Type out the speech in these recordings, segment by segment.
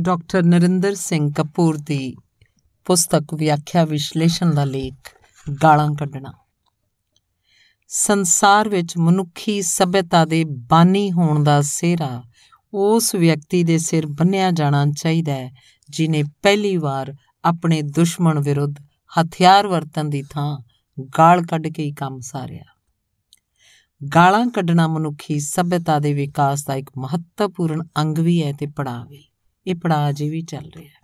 Doctor Narinder Singh Kapoor ਦੀ ਪੁਸਤਕ ਵਿਆਖਿਆ ਵਿਸ਼ਲੇਸ਼ਣ ਦਾ ਲੇਖ, ਗਾਲਾਂ ਕੱਢਣਾ। ਸੰਸਾਰ ਵਿੱਚ ਮਨੁੱਖੀ ਸਭਿਅਤਾ ਦੇ ਬਾਨੀ ਹੋਣ ਦਾ ਸਿਹਰਾ ਉਸ ਵਿਅਕਤੀ ਦੇ ਸਿਰ ਬੰਨਿਆ ਜਾਣਾ ਚਾਹੀਦਾ ਹੈ, ਜਿਨੇ ਪਹਿਲੀ ਵਾਰ ਆਪਣੇ ਦੁਸ਼ਮਣ ਵਿਰੁੱਧ ਹਥਿਆਰ ਵਰਤਣ ਦੀ ਥਾਂ ਗਾਲ ਕੱਢ ਕੇ ਹੀ ਕੰਮ ਸਾਰਿਆ। ਗਾਲਾਂ ਕੱਢਣਾ ਮਨੁੱਖੀ ਸਭਿਅਤਾ ਦੇ ਵਿਕਾਸ ਦਾ ਇੱਕ ਮਹੱਤਵਪੂਰਨ ਅੰਗ ਵੀ ਹੈ ਤੇ ਪੜਾਅ ਵੀ। ਇਹ ਪੜਾਅ ਅਜੇ ਵੀ ਚੱਲ ਰਿਹਾ ਹੈ।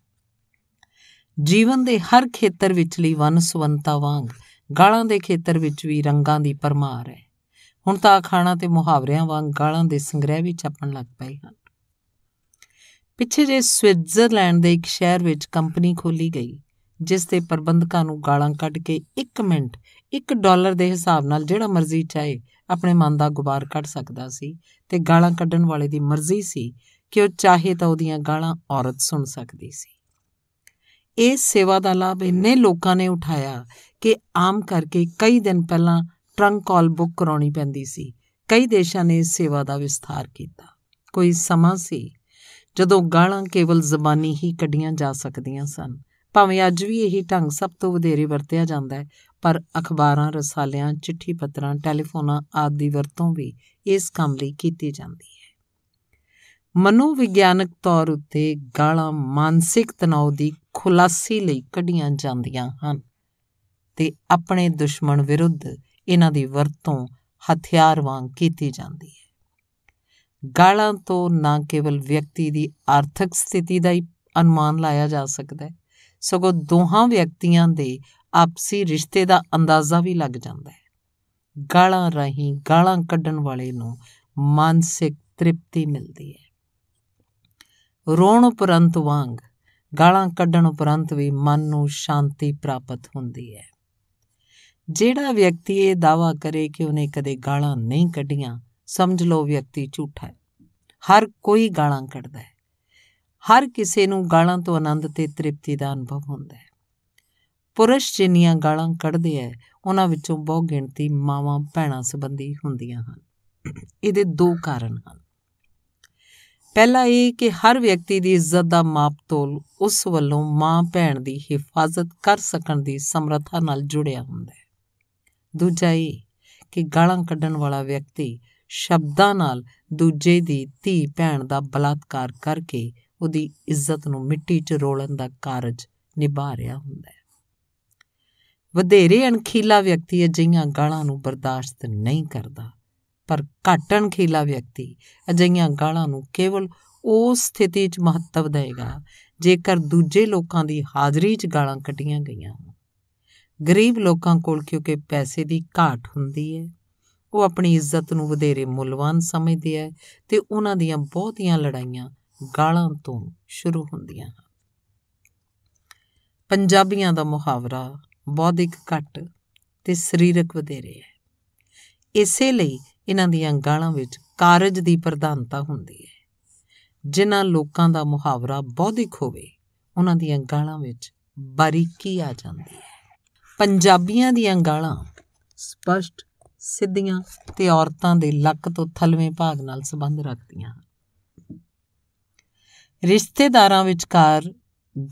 ਜੀਵਨ ਦੇ ਹਰ ਖੇਤਰ ਵਿਚਲੀ ਵਨਸਵੰਤਾ ਵਾਂਗ, ਗਾਲਾਂ ਦੇ ਖੇਤਰ ਵਿੱਚ ਵੀ ਰੰਗਾਂ ਦੀ ਪਰਮਾਰ ਹੈ। ਹੁਣ ਤਾਂ ਖਾਣਾ ਤੇ ਮੁਹਾਵਰਿਆਂ ਵਾਂਗ ਗਾਲਾਂ ਦੇ ਸੰਗ੍ਰਹਿ ਵੀ ਛਪਣ ਲੱਗ ਪਏ ਹਨ। ਪਿੱਛੇ ਜੇ ਸਵਿਟਜ਼ਰਲੈਂਡ ਦੇ ਇੱਕ ਸ਼ਹਿਰ ਵਿੱਚ ਕੰਪਨੀ ਖੋਲੀ ਗਈ, ਜਿਸ ਦੇ ਪ੍ਰਬੰਧਕਾਂ ਨੂੰ ਗਾਲਾਂ ਕੱਢ ਕੇ 1 ਮਿੰਟ 1 ਡਾਲਰ ਦੇ ਹਿਸਾਬ ਨਾਲ ਜਿਹੜਾ ਮਰਜ਼ੀ ਚਾਹੇ, ਆਪਣੇ ਮਨ ਦਾ ਗੁਬਾਰ ਕੱਢ ਸਕਦਾ ਸੀ ਤੇ ਗਾਲਾਂ ਕੱਢਣ ਵਾਲੇ ਦੀ ਮਰਜ਼ੀ ਸੀ ਕਿ ਉਹ ਚਾਹੇ ਤਾਂ ਉਹਦੀਆਂ ਗਾਲਾਂ ਔਰਤ ਸੁਣ ਸਕਦੀ ਸੀ। ਇਸ ਸੇਵਾ ਦਾ ਲਾਭ ਇੰਨੇ ਲੋਕਾਂ ਨੇ ਉਠਾਇਆ ਕਿ ਆਮ ਕਰਕੇ ਕਈ ਦਿਨ ਪਹਿਲਾਂ ਟਰੰਕ ਕਾਲ ਬੁੱਕ ਕਰਾਉਣੀ ਪੈਂਦੀ ਸੀ। ਕਈ ਦੇਸ਼ਾਂ ਨੇ ਇਸ ਸੇਵਾ ਦਾ ਵਿਸਥਾਰ ਕੀਤਾ। ਕੋਈ ਸਮਾਂ ਸੀ ਜਦੋਂ ਗਾਲਾਂ ਕੇਵਲ ਜ਼ਬਾਨੀ ਹੀ ਕੱਢੀਆਂ ਜਾ ਸਕਦੀਆਂ ਸਨ। ਭਾਵੇਂ ਅੱਜ ਵੀ ਇਹੀ ਢੰਗ ਸਭ ਤੋਂ ਵਧੇਰੇ ਵਰਤਿਆ ਜਾਂਦਾ ਹੈ, ਪਰ ਅਖਬਾਰਾਂ, ਰਸਾਲਿਆਂ, ਚਿੱਠੀ ਪੱਤਰਾਂ, ਟੈਲੀਫੋਨਾਂ ਆਦਿ ਦੀ ਵਰਤੋਂ ਵੀ ਇਸ ਕੰਮ ਲਈ ਕੀਤੀ ਜਾਂਦੀ ਹੈ। ਮਨੋਵਿਗਿਆਨਕ ਤੌਰ ਉੱਤੇ ਗਾਲਾਂ ਮਾਨਸਿਕ ਤਣਾਅ ਦੀ ਖੁਲਾਸੀ ਲਈ ਕੱਢੀਆਂ ਜਾਂਦੀਆਂ ਹਨ ਤੇ ਆਪਣੇ ਦੁਸ਼ਮਣ ਵਿਰੁੱਧ ਇਹਨਾਂ ਦੀ ਵਰਤੋਂ ਹਥਿਆਰ ਵਾਂਗ ਕੀਤੀ ਜਾਂਦੀ ਹੈ। ਗਾਲਾਂ ਤੋਂ ਨਾ ਕੇਵਲ ਵਿਅਕਤੀ ਦੀ ਆਰਥਿਕ ਸਥਿਤੀ ਦਾ ਹੀ ਅਨੁਮਾਨ ਲਾਇਆ ਜਾ ਸਕਦਾ ਹੈ, ਸਗੋਂ ਦੋਹਾਂ ਵਿਅਕਤੀਆਂ ਦੇ ਆਪਸੀ ਰਿਸ਼ਤੇ ਦਾ ਅੰਦਾਜ਼ਾ ਵੀ ਲੱਗ ਜਾਂਦਾ ਹੈ। ਗਾਲਾਂ ਰਾਹੀਂ ਗਾਲਾਂ ਕੱਢਣ ਵਾਲੇ ਨੂੰ ਮਾਨਸਿਕ ਤ੍ਰਿਪਤੀ ਮਿਲਦੀ ਹੈ। ਰੋਣ ਉਪਰੰਤ ਵਾਂਗ, ਗਾਲਾਂ ਕੱਢਣ ਉਪਰੰਤ ਵੀ ਮਨ ਨੂੰ ਸ਼ਾਂਤੀ ਪ੍ਰਾਪਤ ਹੁੰਦੀ ਹੈ। ਜਿਹੜਾ ਵਿਅਕਤੀ ਇਹ ਦਾਵਾ ਕਰੇ ਕਿ ਉਹਨੇ ਕਦੇ ਗਾਲਾਂ ਨਹੀਂ ਕੱਢੀਆਂ, ਸਮਝ ਲਓ ਵਿਅਕਤੀ ਝੂਠਾ ਹੈ। ਹਰ ਕੋਈ ਗਾਲਾਂ ਕੱਢਦਾ ਹੈ। ਹਰ ਕਿਸੇ ਨੂੰ ਗਾਲਾਂ ਤੋਂ ਆਨੰਦ ਤੇ ਤ੍ਰਿਪਤੀ ਦਾ ਅਨੁਭਵ ਹੁੰਦਾ ਹੈ। ਪੁਰਸ਼ ਜਿੰਨੀਆਂ ਗਾਲਾਂ ਕੱਢਦੇ ਐ ਉਹਨਾਂ ਵਿੱਚੋਂ ਬਹੁ ਗਿਣਤੀ ਮਾਵਾਂ ਭੈਣਾਂ ਸੰਬੰਧੀ ਹੁੰਦੀਆਂ ਹਨ। ਇਹਦੇ ਦੋ ਕਾਰਨ ਹਨ। ਪਹਿਲਾ ਇਹ ਕਿ ਹਰ ਵਿਅਕਤੀ ਦੀ ਇੱਜ਼ਤ ਦਾ ਮਾਪਤੋਲ ਉਸ ਵੱਲੋਂ ਮਾਂ ਭੈਣ ਦੀ ਹਿਫਾਜ਼ਤ ਕਰ ਸਕਣ ਦੀ ਸਮਰੱਥਾ ਨਾਲ ਜੁੜਿਆ ਹੁੰਦਾ ਹੈ। ਦੂਜਾ ਇਹ ਕਿ ਗਾਲਾਂ ਕੱਢਣ ਵਾਲਾ ਵਿਅਕਤੀ ਸ਼ਬਦਾਂ ਨਾਲ ਦੂਜੇ ਦੀ ਧੀ ਭੈਣ ਦਾ ਬਲਾਤਕਾਰ ਕਰਕੇ ਉਹਦੀ ਇੱਜ਼ਤ ਨੂੰ ਮਿੱਟੀ 'ਚ ਰੋਲਣ ਦਾ ਕਾਰਜ ਨਿਭਾ ਰਿਹਾ ਹੁੰਦਾ ਹੈ। ਵਧੇਰੇ ਅਣਖੀਲਾ ਵਿਅਕਤੀ ਅਜਿਹੀਆਂ ਗਾਲਾਂ ਨੂੰ ਬਰਦਾਸ਼ਤ ਨਹੀਂ ਕਰਦਾ। ਪਰ ਘੱਟ ਅਣਖੀਲਾ ਵਿਅਕਤੀ ਅਜਿਹੀਆਂ ਗਾਲਾਂ ਨੂੰ ਕੇਵਲ ਉਸ ਸਥਿਤੀ 'ਚ ਮਹੱਤਵ ਦੇਗਾ ਜੇਕਰ ਦੂਜੇ ਲੋਕਾਂ ਦੀ ਹਾਜ਼ਰੀ 'ਚ ਗਾਲਾਂ ਕੱਢੀਆਂ ਗਈਆਂ ਹੋਣ। ਗਰੀਬ ਲੋਕਾਂ ਕੋਲ ਕਿਉਂਕਿ ਪੈਸੇ ਦੀ ਘਾਟ ਹੁੰਦੀ ਹੈ, ਉਹ ਆਪਣੀ ਇੱਜ਼ਤ ਨੂੰ ਵਧੇਰੇ ਮੁੱਲਵਾਨ ਸਮਝਦੇ ਹੈ ਤੇ ਉਹਨਾਂ ਦੀਆਂ ਬਹੁਤੀਆਂ ਲੜਾਈਆਂ ਗਾਲਾਂ ਤੋਂ ਸ਼ੁਰੂ ਹੁੰਦੀਆਂ ਹਨ। ਪੰਜਾਬੀਆਂ ਦਾ ਮੁਹਾਵਰਾ ਬੌਧਿਕ ਘੱਟ ਤੇ ਸਰੀਰਕ ਵਧੇਰੇ ਹੈ। ਇਸੇ ਲਈ ਇਹਨਾਂ ਦੀਆਂ ਗਾਲਾਂ ਵਿੱਚ ਕਾਰਜ ਦੀ ਪ੍ਰਧਾਨਤਾ ਹੁੰਦੀ ਹੈ। ਜਿਨ੍ਹਾਂ ਲੋਕਾਂ ਦਾ ਮੁਹਾਵਰਾ ਬੌਧਿਕ ਹੋਵੇ, ਉਹਨਾਂ ਦੀਆਂ ਗਾਲਾਂ ਵਿੱਚ ਬਾਰੀਕੀ ਆ ਜਾਂਦੀ ਹੈ। ਪੰਜਾਬੀਆਂ ਦੀਆਂ ਗਾਲਾਂ ਸਪਸ਼ਟ, ਸਿੱਧੀਆਂ ਤੇ ਔਰਤਾਂ ਦੇ ਲੱਕ ਤੋਂ ਥਲਵੇਂ ਭਾਗ ਨਾਲ ਸੰਬੰਧ ਰੱਖਦੀਆਂ ਹਨ। ਰਿਸ਼ਤੇਦਾਰਾਂ ਵਿਚਕਾਰ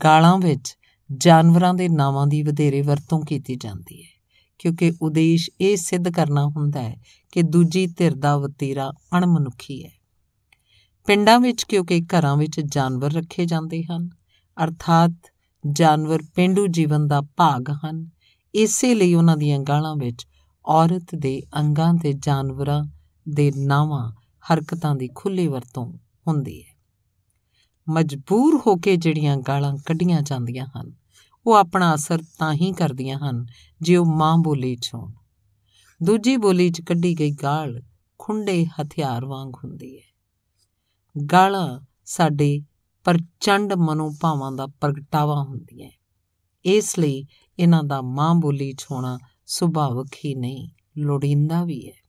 ਗਾਲਾਂ ਵਿੱਚ ਜਾਨਵਰਾਂ ਦੇ ਨਾਵਾਂ ਦੀ ਵਧੇਰੇ ਵਰਤੋਂ ਕੀਤੀ ਜਾਂਦੀ ਹੈ। ਕਿਉਂਕਿ ਉਦੇਸ਼ ਇਹ ਸਿੱਧ ਕਰਨਾ ਹੁੰਦਾ ਹੈ ਕਿ ਦੂਜੀ ਧਿਰ ਦਾ ਵਤੀਰਾ ਅਣਮਨੁੱਖੀ ਹੈ। ਪਿੰਡਾਂ ਵਿੱਚ ਕਿਉਂਕਿ ਘਰਾਂ ਵਿੱਚ ਜਾਨਵਰ ਰੱਖੇ ਜਾਂਦੇ ਹਨ, ਅਰਥਾਤ ਜਾਨਵਰ ਪਿੰਡੂ ਜੀਵਨ ਦਾ ਭਾਗ ਹਨ, ਇਸੇ ਲਈ ਉਹਨਾਂ ਦੀਆਂ ਗਾਲਾਂ ਵਿੱਚ ਔਰਤ ਦੇ ਅੰਗਾਂ ਤੇ ਜਾਨਵਰਾਂ ਦੇ ਨਾਵਾਂ ਹਰਕਤਾਂ ਦੀ ਖੁੱਲੀ ਵਰਤੋਂ ਹੁੰਦੀ ਹੈ। ਮਜਬੂਰ ਹੋ ਕੇ ਜਿਹੜੀਆਂ ਗਾਲਾਂ ਕੱਢੀਆਂ ਜਾਂਦੀਆਂ ਹਨ ਉਹ ਆਪਣਾ ਅਸਰ ਤਾਂ ਹੀ ਕਰਦੀਆਂ ਹਨ, ਜੇ ਉਹ ਮਾਂ ਬੋਲੀ 'ਚ ਹੋਣ। ਦੂਜੀ ਬੋਲੀ 'ਚ ਕੱਢੀ ਗਈ ਗਾਲ ਖੁੰਡੇ ਹਥਿਆਰ ਵਾਂਗ ਹੁੰਦੀ ਹੈ। ਗਾਲਾਂ ਸਾਡੇ ਪ੍ਰਚੰਡ ਮਨੋਭਾਵਾਂ ਦਾ ਪ੍ਰਗਟਾਵਾ ਹੁੰਦੀਆਂ ਇਸ ਲਈ ਇਹਨਾਂ ਦਾ ਮਾਂ ਬੋਲੀ 'ਚ ਹੋਣਾ ਸੁਭਾਵਕ ਹੀ ਨਹੀਂ, ਲੋੜੀਂਦਾ ਵੀ ਹੈ।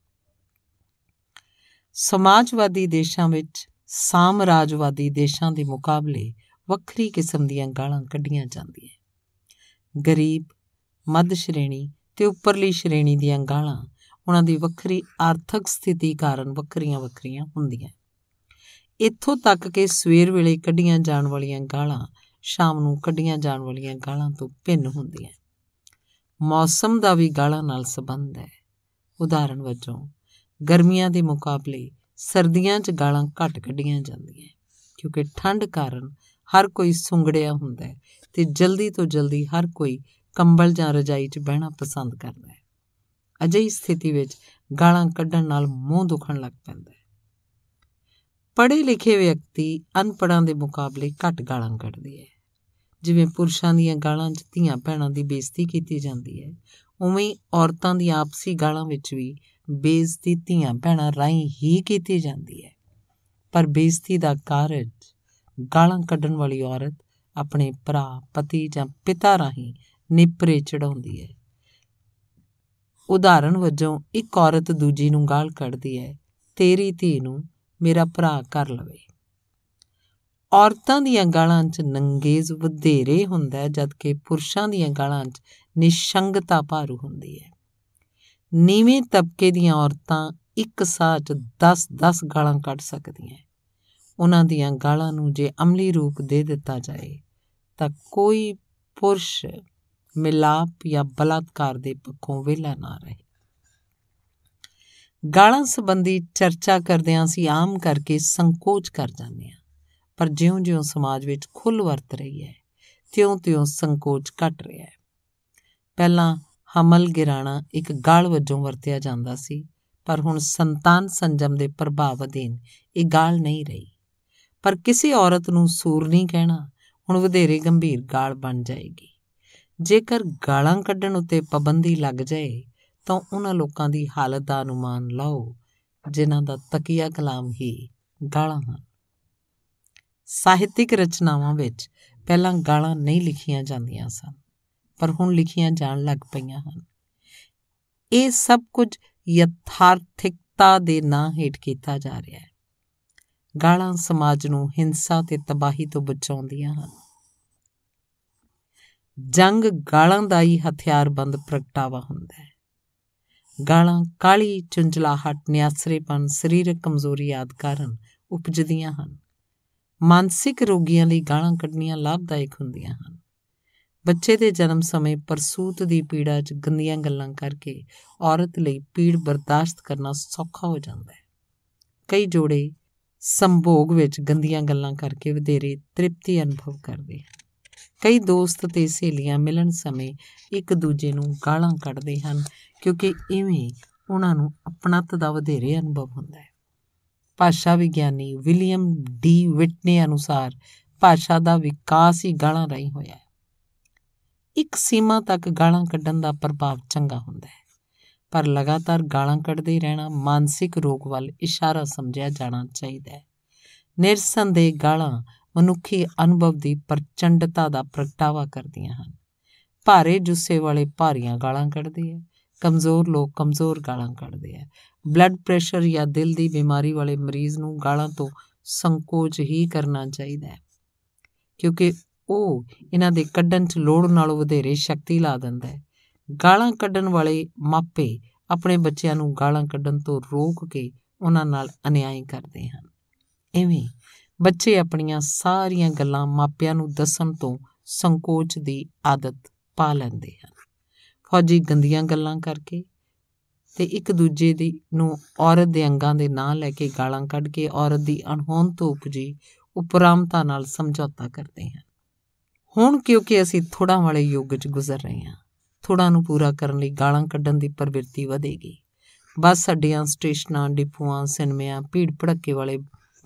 ਸਮਾਜਵਾਦੀ ਦੇਸ਼ਾਂ ਵਿੱਚ ਸਾਮਰਾਜਵਾਦੀ ਦੇਸ਼ਾਂ ਦੇ ਮੁਕਾਬਲੇ ਵੱਖਰੀ ਕਿਸਮ ਦੀਆਂ ਗਾਲਾਂ ਕੱਢੀਆਂ ਜਾਂਦੀਆਂ ਗਰੀਬ, ਮੱਧ ਸ਼੍ਰੇਣੀ ਤੇ ਉੱਪਰਲੀ ਸ਼੍ਰੇਣੀ ਦੀਆਂ ਗਾਲਾਂ ਉਹਨਾਂ ਦੀ ਵੱਖਰੀ ਆਰਥਿਕ ਸਥਿਤੀ ਕਾਰਨ ਵੱਖਰੀਆਂ ਵੱਖਰੀਆਂ ਹੁੰਦੀਆਂ। ਇੱਥੋਂ ਤੱਕ ਕਿ ਸਵੇਰ ਵੇਲੇ ਕੱਢੀਆਂ ਜਾਣ ਵਾਲੀਆਂ ਗਾਲਾਂ ਸ਼ਾਮ ਨੂੰ ਕੱਢੀਆਂ ਜਾਣ ਵਾਲੀਆਂ ਗਾਲਾਂ ਤੋਂ ਭਿੰਨ ਹੁੰਦੀਆਂ। ਮੌਸਮ ਦਾ ਵੀ ਗਾਲਾਂ ਨਾਲ ਸੰਬੰਧ ਹੈ। ਉਦਾਹਰਣ ਵਜੋਂ, ਗਰਮੀਆਂ ਦੇ ਮੁਕਾਬਲੇ ਸਰਦੀਆਂ 'ਚ ਗਾਲਾਂ ਘੱਟ ਕੱਢੀਆਂ ਜਾਂਦੀਆਂ ਕਿਉਂਕਿ ਠੰਡ ਕਾਰਨ ਹਰ ਕੋਈ ਸੁੰਗੜਿਆ ਹੁੰਦਾ ਹੈ ਤੇ ਜਲਦੀ ਤੋਂ ਜਲਦੀ ਹਰ ਕੋਈ ਕੰਬਲ ਜਾਂ ਰਜਾਈ 'ਚ ਬਹਿਣਾ ਪਸੰਦ ਕਰਦਾ ਹੈ। ਅਜਿਹੀ ਸਥਿਤੀ ਵਿੱਚ ਗਾਲਾਂ ਕੱਢਣ ਨਾਲ ਮੂੰਹ ਦੁਖਣ ਲੱਗ ਪੈਂਦਾ ਹੈ। ਪੜ੍ਹੇ ਲਿਖੇ ਵਿਅਕਤੀ ਅਨਪੜਾਂ ਦੇ ਮੁਕਾਬਲੇ ਘੱਟ ਗਾਲਾਂ ਕੱਢਦੇ ਹੈ। ਜਿਵੇਂ ਪੁਰਸ਼ਾਂ ਦੀਆਂ ਗਾਲਾਂ 'ਚ ਧੀਆਂ ਭੈਣਾਂ ਦੀ ਬੇਇੱਜ਼ਤੀ ਕੀਤੀ ਜਾਂਦੀ ਹੈ, ਉਵੇਂ ਹੀ ਔਰਤਾਂ ਦੀ ਆਪਸੀ ਗਾਲਾਂ ਵਿੱਚ ਵੀ ਬੇਇੱਜ਼ਤੀ ਧੀਆਂ ਭੈਣਾਂ ਰਾਹੀਂ ਹੀ ਕੀਤੀ ਜਾਂਦੀ ਹੈ। ਪਰ ਬੇਇੱਜ਼ਤੀ ਦਾ ਕਾਰਜ ਗਾਲਾਂ ਕੱਢਣ ਵਾਲੀ ਔਰਤ ਆਪਣੇ ਭਰਾ, ਪਤੀ ਜਾਂ ਪਿਤਾ ਰਾਹੀਂ ਨਿਪਰੇ ਚੜਾਉਂਦੀ ਹੈ। ਉਦਾਹਰਣ ਵਜੋਂ, ਇੱਕ ਔਰਤ ਦੂਜੀ ਨੂੰ ਗਾਲ ਕੱਢਦੀ ਹੈ, ਤੇਰੀ ਧੀ ਨੂੰ ਮੇਰਾ ਭਰਾ ਕਰ ਲਵੇ। ਔਰਤਾਂ ਦੀਆਂ ਗਾਲਾਂ 'ਚ ਨੰਗੇਜ਼ ਵਧੇਰੇ ਹੁੰਦਾ ਜਦਕਿ ਪੁਰਸ਼ਾਂ ਦੀਆਂ ਗਾਲਾਂ 'ਚ ਨਿਸ਼ੰਗਤਾ ਭਾਰੂ ਹੁੰਦੀ ਹੈ। ਨੀਵੇਂ ਤਬਕੇ ਦੀਆਂ ਔਰਤਾਂ ਇੱਕ ਸਾਹ 'ਚ 10-10 ਗਾਲਾਂ ਕੱਢ ਸਕਦੀਆਂ ਉਹਨਾਂ ਦੀਆਂ ਗਾਲਾਂ ਨੂੰ ਜੇ ਅਮਲੀ ਰੂਪ ਦੇ ਦਿੱਤਾ ਜਾਏ, ਤਾਂ ਕੋਈ ਪੁਰਸ਼ ਮਿਲਾਪ ਜਾਂ ਬਲਾਤਕਾਰ ਦੇ ਪੱਖੋਂ ਵਿਲਾ ਨਾ ਰਹੇ। ਗਾਲਾਂ ਸੰਬੰਧੀ ਚਰਚਾ ਕਰਦਿਆਂ ਸੀ ਆਮ ਕਰਕੇ ਸੰਕੋਚ ਕਰ ਜਾਂਦੇ ਆ ਪਰ ਜਿਉਂ-ਜਿਉਂ ਸਮਾਜ ਵਿੱਚ ਖੁੱਲ ਵਰਤ ਰਹੀ ਹੈ, ਤਿਉਂ-ਤਿਉਂ ਸੰਕੋਚ ਘਟ ਰਿਹਾ ਹੈ। ਪਹਿਲਾਂ ਹਮਲ ਗਿਰਾਣਾ ਇੱਕ ਗਾਲ ਵਜੋਂ ਵਰਤਿਆ ਜਾਂਦਾ ਸੀ, ਪਰ ਹੁਣ ਸੰਤਾਨ ਸੰਜਮ ਦੇ ਪ੍ਰਭਾਵ ਅਧੀਨ ਇਹ ਗਾਲ ਨਹੀਂ ਰਹੀ। ਪਰ ਕਿਸੇ ਔਰਤ ਨੂੰ ਸੂਰਨੀ ਕਹਿਣਾ, ਹੁਣ ਵਧੇਰੇ ਗੰਭੀਰ ਗਾਲ ਬਣ ਜਾਏਗੀ। ਜੇਕਰ ਗਾਲਾਂ ਕੱਢਣ ਉੱਤੇ ਪਾਬੰਦੀ ਲੱਗ ਜਾਏ, ਤਾਂ ਉਹਨਾਂ ਲੋਕਾਂ ਦੀ ਹਾਲਤ ਦਾ ਅਨੁਮਾਨ ਲਾਓ, ਜਿਨ੍ਹਾਂ ਦਾ ਤਕੀਆ ਕਲਾਮ ਹੀ ਗਾਲਾਂ ਹਨ। ਸਾਹਿਤਿਕ ਰਚਨਾਵਾਂ ਵਿੱਚ ਪਹਿਲਾਂ ਗਾਲਾਂ ਨਹੀਂ ਲਿਖੀਆਂ ਜਾਂਦੀਆਂ ਸਨ, ਪਰ ਹੁਣ ਲਿਖੀਆਂ ਜਾਣ ਲੱਗ ਪਈਆਂ ਹਨ। ਇਹ ਸਭ ਕੁਝ ਯਥਾਰਥਿਕਤਾ ਦੇ ਨਾਂ ਹੇਠ ਕੀਤਾ ਜਾ ਰਿਹਾ ਹੈ। ਗਾਲਾਂ ਸਮਾਜ ਨੂੰ ਹਿੰਸਾ ਤੇ ਤਬਾਹੀ ਤੋਂ ਬਚਾਉਂਦੀਆਂ ਹਨ। ਜੰਗ ਗਾਲਾਂ ਦਾ ਹੀ ਹਥਿਆਰਬੰਦ ਪ੍ਰਗਟਾਵਾ ਹੁੰਦਾ ਹੈ। ਗਾਲਾਂ ਕਾਲੀ ਚੁੰਝਲਾਹਟ ਨਿਆਸਰੇਪਨ ਸਰੀਰਕ ਕਮਜ਼ੋਰੀ ਆਦ ਕਾਰਨ ਉਪਜਦੀਆਂ ਹਨ। ਮਾਨਸਿਕ ਰੋਗੀਆਂ ਲਈ ਗਾਲਾਂ ਕੱਢਣੀਆਂ ਲਾਭਦਾਇਕ ਹੁੰਦੀਆਂ ਹਨ। ਬੱਚੇ ਦੇ ਜਨਮ ਸਮੇਂ ਪਰਸੂਤ ਦੀ ਪੀੜਾ 'ਚ ਗੰਦੀਆਂ ਗੱਲਾਂ ਕਰਕੇ ਔਰਤ ਲਈ ਪੀੜ ਬਰਦਾਸ਼ਤ ਕਰਨਾ ਸੌਖਾ ਹੋ ਜਾਂਦਾ ਹੈ। ਕਈ ਜੋੜੇ ਸੰਭੋਗ ਵਿੱਚ ਗੰਦੀਆਂ ਗੱਲਾਂ ਕਰਕੇ ਵਧੇਰੇ ਤ੍ਰਿਪਤੀ ਅਨੁਭਵ ਕਰਦੇ ਹਨ। ਕਈ ਦੋਸਤ ਤੇ ਸਹੇਲੀਆਂ ਮਿਲਣ ਸਮੇਂ ਇੱਕ ਦੂਜੇ ਨੂੰ ਗਾਲਾਂ ਕੱਢਦੇ ਹਨ, ਕਿਉਂਕਿ ਇਵੇਂ ਉਹਨਾਂ ਨੂੰ ਆਪਣਤ ਦਾ ਵਧੇਰੇ ਅਨੁਭਵ ਹੁੰਦਾ ਹੈ। ਭਾਸ਼ਾ ਵਿਗਿਆਨੀ ਵਿਲੀਅਮ ਡੀ ਵਿਟਨੇ ਅਨੁਸਾਰ ਭਾਸ਼ਾ ਦਾ ਵਿਕਾਸ ਹੀ ਗਾਲਾਂ ਰਾਹੀਂ ਹੋਇਆ ਹੈ। ਇੱਕ ਸੀਮਾ ਤੱਕ ਗਾਲਾਂ ਕੱਢਣ ਦਾ ਪ੍ਰਭਾਵ ਚੰਗਾ ਹੁੰਦਾ ਹੈ। ਪਰ ਲਗਾਤਾਰ ਗਾਲਾਂ ਕੱਢਦੇ ਰਹਿਣਾ ਮਾਨਸਿਕ ਰੋਗ ਵੱਲ ਇਸ਼ਾਰਾ ਸਮਝਿਆ ਜਾਣਾ ਚਾਹੀਦਾ ਹੈ। ਨਿਰਸੰਦੇਹ ਗਾਲਾਂ ਮਨੁੱਖੀ ਅਨੁਭਵ ਦੀ ਪ੍ਰਚੰਡਤਾ ਦਾ ਪ੍ਰਗਟਾਵਾ ਕਰਦੀਆਂ ਹਨ। ਭਾਰੇ ਜੁੱਸੇ ਵਾਲੇ ਭਾਰੀਆਂ ਗਾਲਾਂ ਕੱਢਦੇ ਆ ਕਮਜ਼ੋਰ ਲੋਕ ਕਮਜ਼ੋਰ ਗਾਲਾਂ ਕੱਢਦੇ ਆ ਬਲੱਡ ਪ੍ਰੈਸ਼ਰ ਜਾਂ ਦਿਲ ਦੀ ਬਿਮਾਰੀ ਵਾਲੇ ਮਰੀਜ਼ ਨੂੰ ਗਾਲਾਂ ਤੋਂ ਸੰਕੋਚ ਹੀ ਕਰਨਾ ਚਾਹੀਦਾ ਹੈ, ਕਿਉਂਕਿ ਉਹ ਇਹਨਾਂ ਦੇ ਕੱਢਣ 'ਚ ਲੋੜ ਨਾਲੋਂ ਵਧੇਰੇ ਸ਼ਕਤੀ ਲਾ ਦਿੰਦਾ ਹੈ। ਗਾਲਾਂ ਕੱਢਣ ਵਾਲੇ ਮਾਪੇ ਆਪਣੇ ਬੱਚਿਆਂ ਨੂੰ ਗਾਲਾਂ ਕੱਢਣ ਤੋਂ ਰੋਕ ਕੇ ਉਹਨਾਂ ਨਾਲ ਅਨਿਆਏ ਕਰਦੇ ਹਨ। ਐਵੇਂ ਬੱਚੇ ਆਪਣੀਆਂ ਸਾਰੀਆਂ ਗੱਲਾਂ ਮਾਪਿਆਂ ਨੂੰ ਦੱਸਣ ਤੋਂ ਸੰਕੋਚ ਦੀ ਆਦਤ ਪਾ ਲੈਂਦੇ ਹਨ। ਫੌਜੀ ਗੰਦੀਆਂ ਗੱਲਾਂ ਕਰਕੇ ਤੇ ਇੱਕ ਦੂਜੇ ਦੀ ਨੂੰ ਔਰਤ ਦੇ ਅੰਗਾਂ ਦੇ ਨਾਂ ਲੈ ਕੇ ਗਾਲਾਂ ਕੱਢ ਕੇ ਔਰਤ ਦੀ ਅਣਹੋਂਦ ਤੋਂ ਉਪਜੀ ਉਪਰਾਮਤਾ ਨਾਲ ਸਮਝੌਤਾ ਕਰਦੇ ਹਨ। ਹੁਣ ਕਿਉਂਕਿ ਅਸੀਂ ਥੋੜਾ ਵਾਲੇ ਯੁੱਗ 'ਚ ਗੁਜ਼ਰ ਰਹੇ ਹਾਂ ਥੋੜਾ ਨੂੰ ਪੂਰਾ ਕਰਨ ਲਈ ਗਾਲਾਂ ਕੱਢਣ ਦੀ ਪ੍ਰਵਿਰਤੀ ਵਧੇਗੀ। ਬੱਸ ਅੱਡਿਆਂ, ਸਟੇਸ਼ਨਾਂ, ਡਿਪੂਆਂ, ਸਿਨਮਿਆਂ, ਭੀੜ ਭੜੱਕੇ ਵਾਲੇ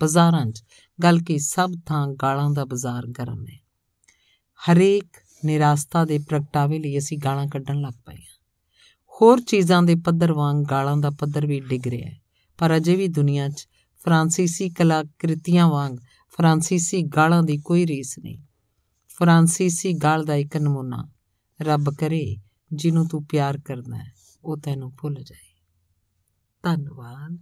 ਬਾਜ਼ਾਰਾਂ 'ਚ ਗੱਲ ਕੀ ਸਭ ਥਾਂ ਗਾਲਾਂ ਦਾ ਬਾਜ਼ਾਰ ਗਰਮ ਹੈ। ਹਰੇਕ ਨਿਰਾਸਤਾ ਦੇ ਪ੍ਰਗਟਾਵੇ ਲਈ ਅਸੀਂ ਗਾਲਾਂ ਕੱਢਣ ਲੱਗ ਪਏ ਹਾਂ। ਹੋਰ ਚੀਜ਼ਾਂ ਦੇ ਪੱਧਰ ਵਾਂਗ ਗਾਲਾਂ ਦਾ ਪੱਧਰ ਵੀ ਡਿੱਗ ਰਿਹਾ ਹੈ। ਪਰ ਅਜੇ ਵੀ ਦੁਨੀਆ 'ਚ ਫਰਾਂਸੀਸੀ ਕਲਾਕ੍ਰਿਤੀਆਂ ਵਾਂਗ ਫਰਾਂਸੀਸੀ ਗਾਲਾਂ ਦੀ ਕੋਈ ਰੀਸ ਨਹੀਂ। ਫਰਾਂਸੀਸੀ ਗਾਲ ਦਾ ਇੱਕ ਨਮੂਨਾ ਰੱਬ ਕਰੇ ਜਿਹਨੂੰ ਤੂੰ ਪਿਆਰ ਕਰਦਾ ਹੈ ਉਹ ਤੈਨੂੰ ਭੁੱਲ ਜਾਏ ਧੰਨਵਾਦ।